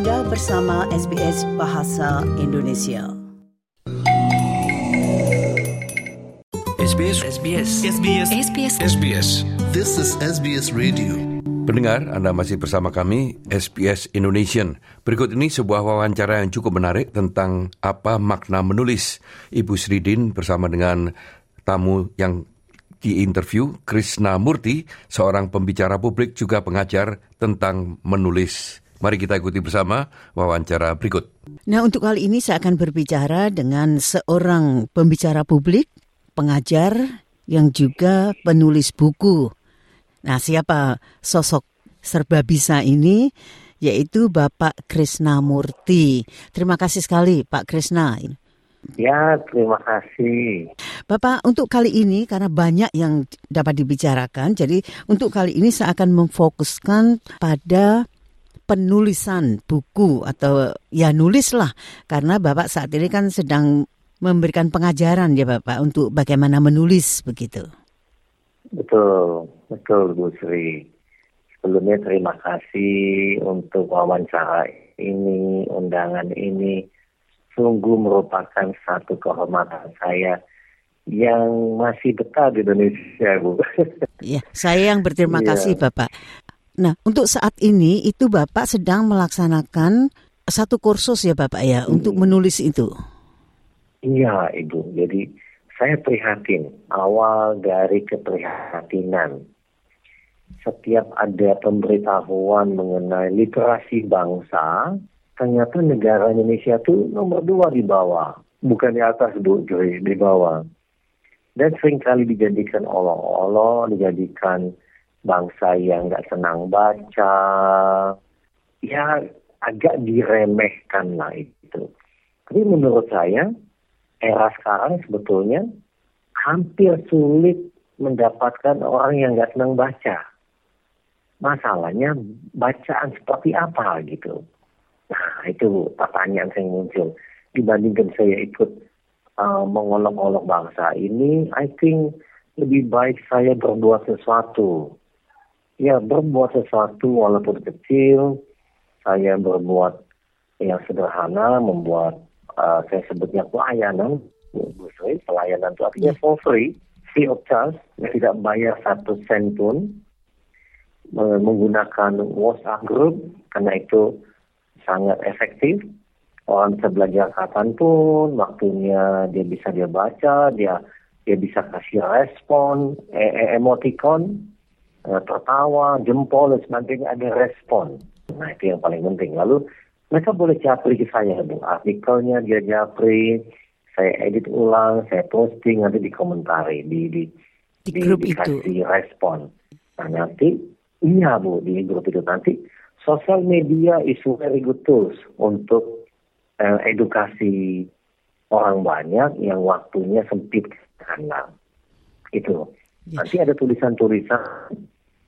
Anda bersama SBS Bahasa Indonesia. SBS SBS SBS SBS SBS This is SBS Radio. Pendengar, Anda masih bersama kami SBS Indonesian. Berikut ini sebuah wawancara yang cukup menarik tentang apa makna menulis. Ibu Sridin bersama dengan tamu yang diinterview, Krishna Murti, seorang pembicara publik juga pengajar tentang menulis. Mari kita ikuti bersama wawancara berikut. Nah, untuk kali ini saya akan berbicara dengan seorang pembicara publik, pengajar, yang juga penulis buku. Nah, siapa sosok serba bisa ini? Yaitu Bapak Krishna Murti. Terima kasih sekali Pak Krishna. Ya, terima kasih. Bapak, untuk kali ini karena banyak yang dapat dibicarakan, jadi untuk kali ini saya akan memfokuskan pada penulisan buku atau ya nulis lah karena Bapak saat ini kan sedang memberikan pengajaran ya Bapak untuk bagaimana menulis begitu. Betul, betul Bu Sri. Sebelumnya terima kasih untuk wawancara ini, undangan ini. Sungguh merupakan satu kehormatan saya yang masih betah di Indonesia, Bu. Ya, saya yang berterima Iya. kasih Bapak. Nah, untuk saat ini itu Bapak sedang melaksanakan satu kursus ya Bapak ya untuk menulis itu. Iya, Ibu. Jadi saya prihatin. Awal dari keprihatinan. Setiap ada pemberitahuan mengenai literasi bangsa, ternyata negara Indonesia itu nomor dua di bawah. Bukan di atas, Bu, di bawah. Dan sering kali dijadikan olok-olok, dijadikan bangsa yang nggak senang baca. Ya, agak diremehkan lah itu. Tapi menurut saya, era sekarang sebetulnya hampir sulit mendapatkan orang yang nggak senang baca. Masalahnya bacaan seperti apa gitu. Nah itu pertanyaan yang muncul. Dibandingkan saya ikut uh, mengolok-olok bangsa ini, I think lebih baik saya berbuat sesuatu. Ya berbuat sesuatu walaupun kecil, saya berbuat yang sederhana, membuat uh, saya sebutnya pelayanan, Bu Sri. pelayanan itu artinya for free, free of charge, yang tidak bayar satu sen pun, Me- menggunakan WhatsApp group, karena itu sangat efektif. Orang bisa belajar kapan pun, waktunya dia bisa dia baca, dia dia bisa kasih respon, e e- emoticon, tertawa, jempol, dan sebagainya ada respon. Nah itu yang paling penting. Lalu mereka boleh japri ke saya, Bu. Artikelnya dia japri, saya edit ulang, saya posting, nanti dikomentari, di, di, Di grup itu. dikasih respon. Nah nanti, iya Bu, di grup itu nanti, sosial media is very good tools untuk eh, edukasi orang banyak yang waktunya sempit karena itu. Ya. Nanti ada tulisan-tulisan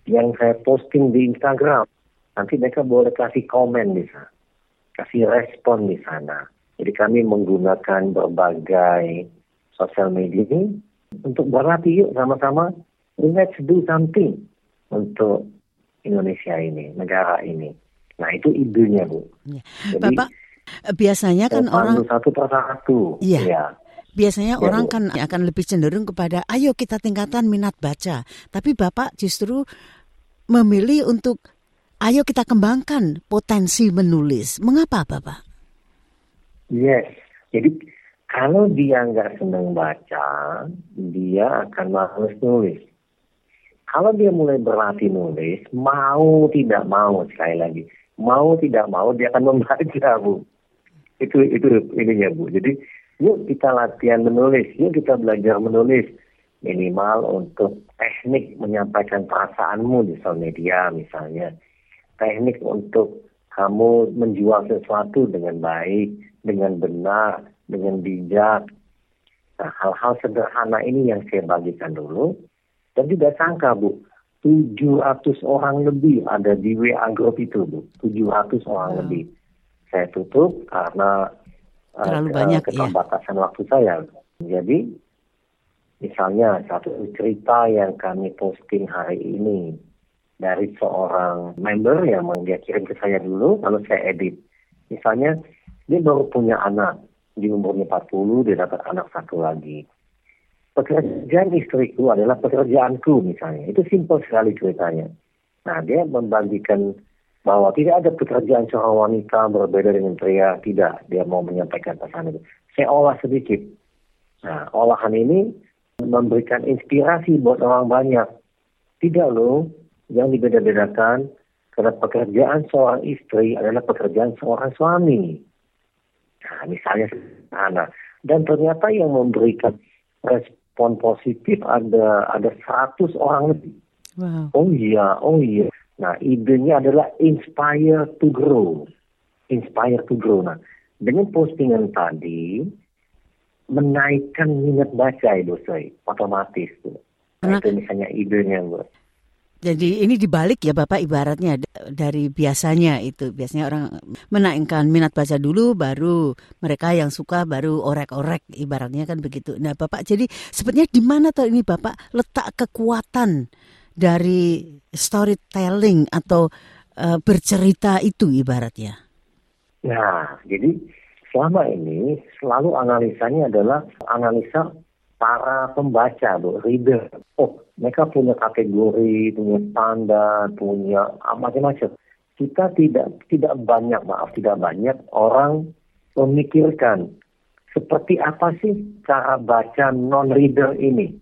yang saya posting di Instagram. Nanti mereka boleh kasih komen di sana, kasih respon di sana. Jadi kami menggunakan berbagai sosial media ini untuk berlatih yuk sama-sama. Let's do something untuk Indonesia ini, negara ini. Nah itu idenya Bu. Ya. Jadi Bapak biasanya kan orang satu persatu. Iya. Ya. Biasanya Ya, orang kan akan lebih cenderung kepada ayo kita tingkatkan minat baca. Tapi Bapak justru memilih untuk ayo kita kembangkan potensi menulis. Mengapa Bapak? Yes. Jadi kalau dia nggak senang baca, dia akan malas nulis. Kalau dia mulai berlatih nulis, mau tidak mau sekali lagi, mau tidak mau dia akan membaca, Bu. Itu itu ininya, Bu. Jadi yuk kita latihan menulis, yuk kita belajar menulis minimal untuk teknik menyampaikan perasaanmu di sosial media misalnya. Teknik untuk kamu menjual sesuatu dengan baik, dengan benar, dengan bijak. Nah, hal-hal sederhana ini yang saya bagikan dulu. Dan tidak sangka, Bu, 700 orang lebih ada di WA group itu, Bu. 700 orang Wow. lebih. Saya tutup karena Terlalu ke- banyak, ya. keterbatasan waktu saya. Jadi, misalnya satu cerita yang kami posting hari ini dari seorang member yang dia kirim ke saya dulu, lalu saya edit. Misalnya, dia baru punya anak, di umurnya 40, dia dapat anak satu lagi. Pekerjaan istriku adalah pekerjaanku misalnya. Itu simpel sekali ceritanya. Nah, dia membagikan bahwa tidak ada pekerjaan seorang wanita berbeda dengan pria. Tidak, dia mau menyampaikan pesan itu. Saya olah sedikit. Nah, olahan ini memberikan inspirasi buat orang banyak. Tidak loh, yang dibeda-bedakan karena pekerjaan seorang istri adalah pekerjaan seorang suami. Nah, misalnya anak. Dan ternyata yang memberikan respon positif ada ada 100 orang lebih. Wow. Oh iya, oh iya. Nah, idenya adalah inspire to grow. Inspire to grow. Nah, dengan postingan tadi, menaikkan minat baca itu, saya otomatis tuh. Nah, itu misalnya idenya, Bu. Jadi ini dibalik ya Bapak ibaratnya dari biasanya itu. Biasanya orang menaikkan minat baca dulu baru mereka yang suka baru orek-orek ibaratnya kan begitu. Nah Bapak jadi sebenarnya di mana tuh ini Bapak letak kekuatan dari storytelling atau uh, bercerita itu ibaratnya? Nah, jadi selama ini selalu analisanya adalah analisa para pembaca, bu, reader. Oh, mereka punya kategori, punya standar, punya ah, macam-macam. Kita tidak tidak banyak, maaf tidak banyak orang memikirkan seperti apa sih cara baca non-reader ini.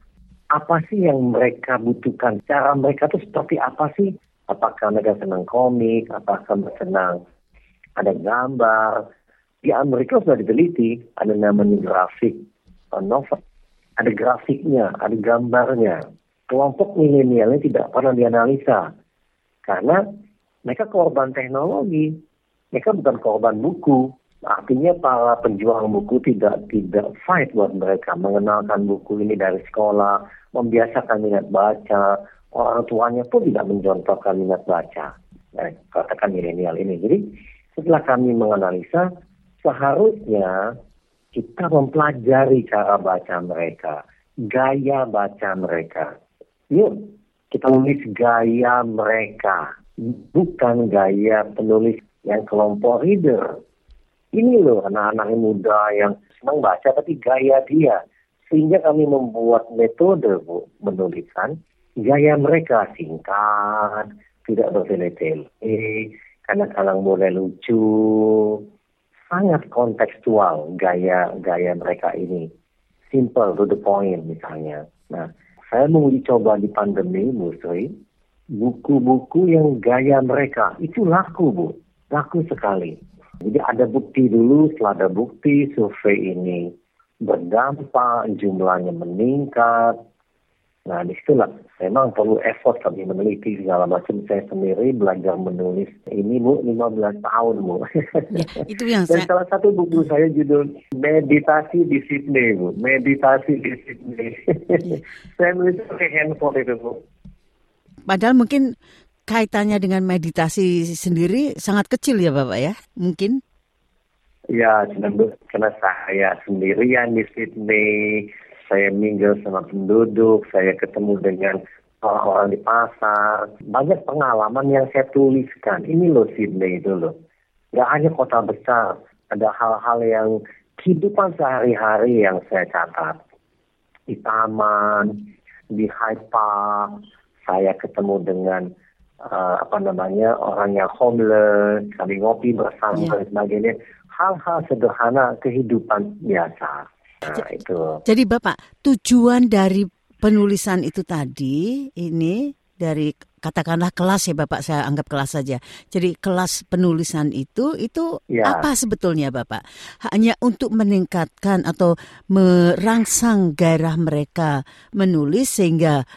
Apa sih yang mereka butuhkan? Cara mereka itu seperti apa sih? Apakah mereka senang komik? Apakah mereka senang ada gambar? Di Amerika sudah diteliti, ada namanya grafik novel ada grafiknya, ada gambarnya. Kelompok milenial ini tidak pernah dianalisa karena mereka korban teknologi, mereka bukan korban buku. Artinya para penjual buku tidak tidak fight buat mereka mengenalkan buku ini dari sekolah, membiasakan minat baca. Orang tuanya pun tidak mencontohkan minat baca. Nah, katakan milenial ini. Jadi setelah kami menganalisa, seharusnya kita mempelajari cara baca mereka, gaya baca mereka. Yuk, kita menulis gaya mereka, bukan gaya penulis yang kelompok reader. Ini loh anak-anak muda yang senang baca tapi gaya dia. Sehingga kami membuat metode bu, menuliskan gaya mereka singkat, tidak bertele-tele, kadang-kadang boleh lucu, sangat kontekstual gaya gaya mereka ini. Simple to the point misalnya. Nah, saya mau dicoba di pandemi, Bu Sri, buku-buku yang gaya mereka itu laku, Bu. Laku sekali. Jadi ada bukti dulu, setelah ada bukti, survei ini berdampak, jumlahnya meningkat, Nah, di situlah memang perlu effort kami meneliti segala macam. Saya sendiri belajar menulis ini, Bu, 15 tahun, Bu. Ya, itu yang Dan saya... salah satu buku saya judul Meditasi di Sydney, Bu. Meditasi di Sydney. saya nulis pakai handphone itu, Bu. Padahal mungkin kaitannya dengan meditasi sendiri sangat kecil ya Bapak ya, mungkin? Ya, karena saya sendirian di Sydney, saya mingle sama penduduk, saya ketemu dengan orang-orang di pasar. Banyak pengalaman yang saya tuliskan. Ini loh Sydney itu loh. Gak hanya kota besar, ada hal-hal yang kehidupan sehari-hari yang saya catat. Di taman, di Hyde Park, saya ketemu dengan uh, apa namanya orang yang homeless, kami ngopi bersama yeah. dan sebagainya. Hal-hal sederhana kehidupan biasa. Nah, itu. Jadi Bapak, tujuan dari penulisan itu tadi ini dari katakanlah kelas ya Bapak saya anggap kelas saja. Jadi kelas penulisan itu itu ya. apa sebetulnya Bapak? Hanya untuk meningkatkan atau merangsang gairah mereka menulis sehingga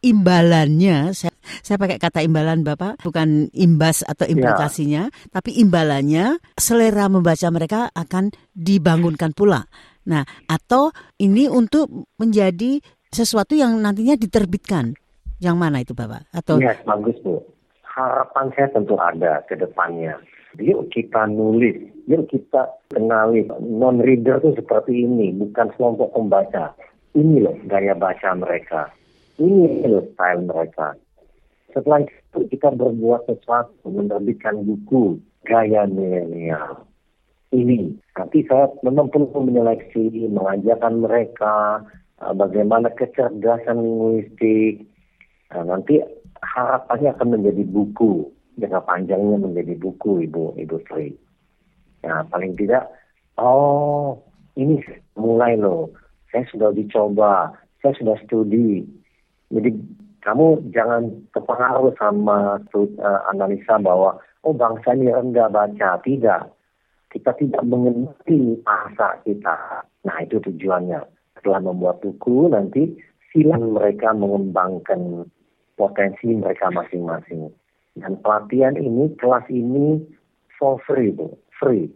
imbalannya saya, saya pakai kata imbalan Bapak bukan imbas atau ya. implikasinya ya. tapi imbalannya selera membaca mereka akan dibangunkan pula. Nah, atau ini untuk menjadi sesuatu yang nantinya diterbitkan. Yang mana itu Bapak? Atau Yes, bagus Bu. Harapan saya tentu ada ke depannya. Yuk kita nulis, yuk kita kenali non-reader itu seperti ini, bukan kelompok pembaca. Ini loh gaya baca mereka. Ini loh style mereka. Setelah itu kita berbuat sesuatu, menerbitkan buku gaya milenial. ini. Nanti saya memang perlu menyeleksi, mengajarkan mereka uh, bagaimana kecerdasan linguistik. Nah, nanti harapannya akan menjadi buku, jangka panjangnya menjadi buku Ibu Ibu Sri. Nah, paling tidak, oh ini mulai loh, saya sudah dicoba, saya sudah studi. Jadi kamu jangan terpengaruh sama uh, analisa bahwa oh bangsa ini rendah baca. Tidak. Kita tidak mengerti bahasa kita. Nah itu tujuannya. Setelah membuat buku nanti silang mereka mengembangkan potensi mereka masing-masing. Dan pelatihan ini, kelas ini for free, Bu. Free.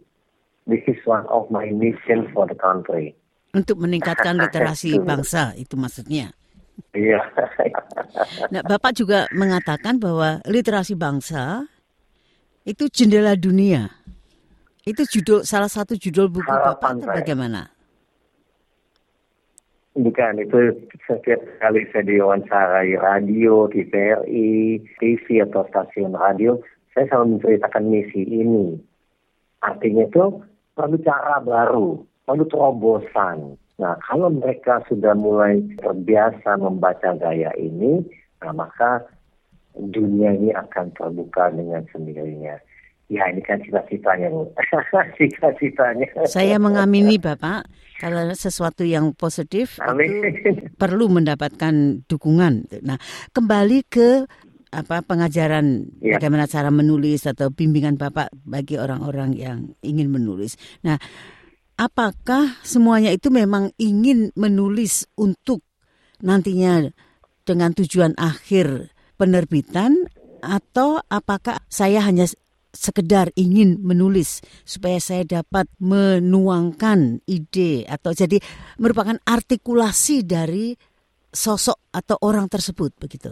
This is one of my mission for the country. Untuk meningkatkan literasi bangsa, itu maksudnya? Iya. nah, Bapak juga mengatakan bahwa literasi bangsa itu jendela dunia. Itu judul salah satu judul buku Harapan Bapak atau bagaimana? Bukan, itu setiap kali saya diwawancarai radio, TVRI, TV atau stasiun radio, saya selalu menceritakan misi ini. Artinya itu perlu cara baru, perlu terobosan. Nah, kalau mereka sudah mulai terbiasa membaca gaya ini, nah maka dunia ini akan terbuka dengan sendirinya. Ya, ini kan cita-citanya, Bu. cita-citanya. Saya mengamini, Bapak. Kalau sesuatu yang positif Amin. itu perlu mendapatkan dukungan. Nah, kembali ke apa pengajaran ya. bagaimana cara menulis atau bimbingan Bapak bagi orang-orang yang ingin menulis. Nah, apakah semuanya itu memang ingin menulis untuk nantinya dengan tujuan akhir penerbitan? Atau apakah saya hanya sekedar ingin menulis supaya saya dapat menuangkan ide atau jadi merupakan artikulasi dari sosok atau orang tersebut begitu.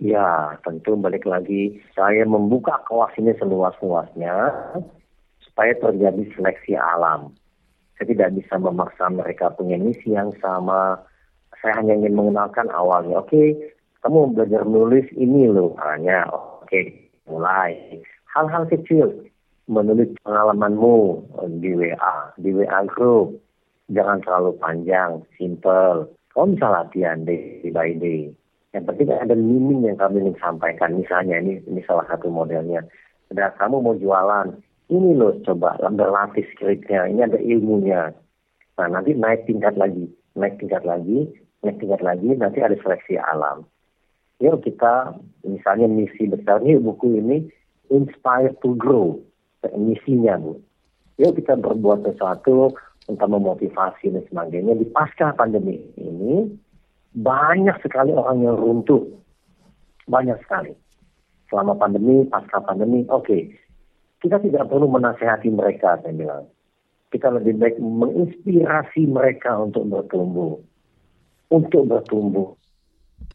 Ya, tentu balik lagi. Saya membuka kelas ini seluas-luasnya supaya terjadi seleksi alam. Saya tidak bisa memaksa mereka punya misi yang sama. Saya hanya ingin mengenalkan awalnya. Oke, okay, kamu belajar menulis ini loh hanya. Oke, okay, mulai. Hal-hal kecil. Menulis pengalamanmu di WA, di WA group. Jangan terlalu panjang, simple. Kamu bisa latihan day by day. Yang penting ada meaning yang kami ingin sampaikan. Misalnya ini, ini salah satu modelnya. Sudah kamu mau jualan, ini loh coba berlatih skripnya, ini ada ilmunya. Nah nanti naik tingkat lagi, naik tingkat lagi, naik tingkat lagi, nanti ada seleksi alam. Yuk kita, misalnya misi besar ini buku ini, Inspire to Grow, misinya Bu. Yuk kita berbuat sesuatu untuk memotivasi dan sebagainya. Di pasca pandemi ini, banyak sekali orang yang runtuh. Banyak sekali. Selama pandemi, pasca pandemi, oke. Okay, kita tidak perlu menasehati mereka, saya bilang. Kita lebih baik menginspirasi mereka untuk bertumbuh. Untuk bertumbuh.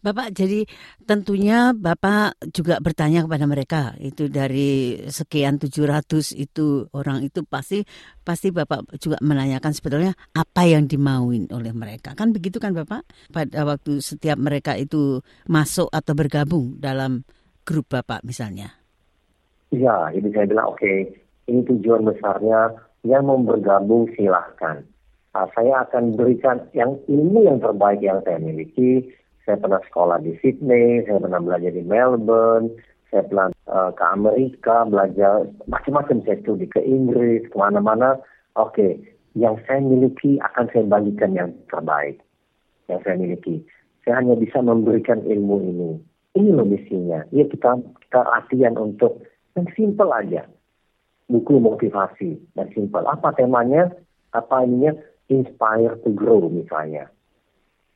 Bapak, jadi tentunya Bapak juga bertanya kepada mereka itu dari sekian 700 itu orang itu pasti pasti Bapak juga menanyakan sebetulnya apa yang dimauin oleh mereka. Kan begitu kan Bapak? Pada waktu setiap mereka itu masuk atau bergabung dalam grup Bapak misalnya. Iya, jadi saya bilang oke, okay, ini tujuan besarnya yang mau bergabung silahkan. Nah, saya akan berikan yang ilmu yang terbaik yang saya miliki. Saya pernah sekolah di Sydney, saya pernah belajar di Melbourne, saya pernah uh, ke Amerika, belajar macam-macam saya studi ke Inggris, ke mana-mana. Oke, okay, yang saya miliki akan saya bagikan yang terbaik. Yang saya miliki. Saya hanya bisa memberikan ilmu ini. Ini loh misinya. Ya kita, kita latihan untuk yang simple aja. Buku motivasi dan simple. Apa temanya? Apa ininya? Inspire to grow misalnya.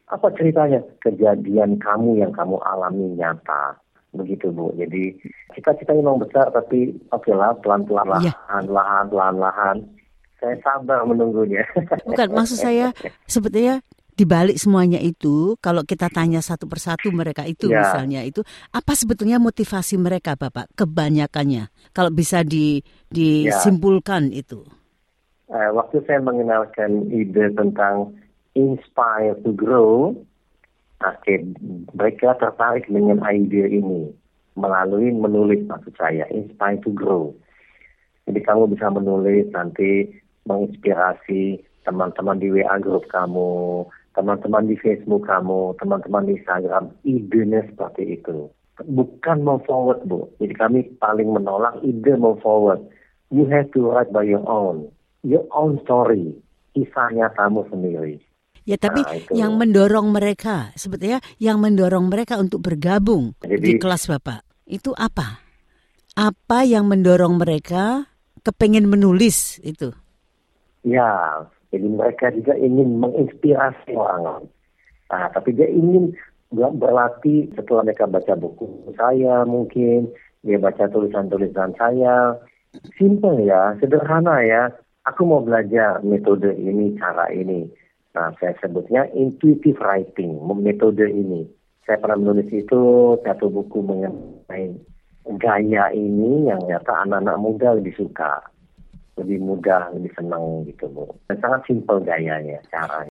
Apa ceritanya? Kejadian kamu yang kamu alami nyata. Begitu Bu. Jadi cita-cita memang besar tapi oke okay lah pelan-pelan iya. lahan, ya. lahan, lahan, lahan. Saya sabar menunggunya. Bukan maksud saya sebetulnya di balik semuanya itu, kalau kita tanya satu persatu mereka itu ya. misalnya itu, apa sebetulnya motivasi mereka, Bapak? Kebanyakannya, kalau bisa di, disimpulkan ya. itu. Uh, waktu saya mengenalkan ide tentang inspire to grow, okay, mereka tertarik dengan ide ini melalui menulis maksud saya, inspire to grow. Jadi kamu bisa menulis nanti menginspirasi teman-teman di WA grup kamu, teman-teman di Facebook kamu, teman-teman di Instagram, idenya seperti itu. Bukan mau forward, Bu. Jadi kami paling menolak ide mau forward. You have to write by your own. Your own story. Kisah nyatamu sendiri. Ya, tapi Nah, itu. yang mendorong mereka, sebetulnya yang mendorong mereka untuk bergabung di Jadi- kelas Bapak, itu apa? Apa yang mendorong mereka kepengen menulis itu? Ya, jadi mereka juga ingin menginspirasi orang. Nah, tapi dia ingin ber- berlatih setelah mereka baca buku saya mungkin, dia baca tulisan-tulisan saya. Simple ya, sederhana ya. Aku mau belajar metode ini, cara ini. Nah, saya sebutnya intuitive writing, metode ini. Saya pernah menulis itu satu buku mengenai gaya ini yang nyata anak-anak muda lebih suka lebih mudah, lebih senang gitu Bu. Dan sangat simpel gayanya, caranya.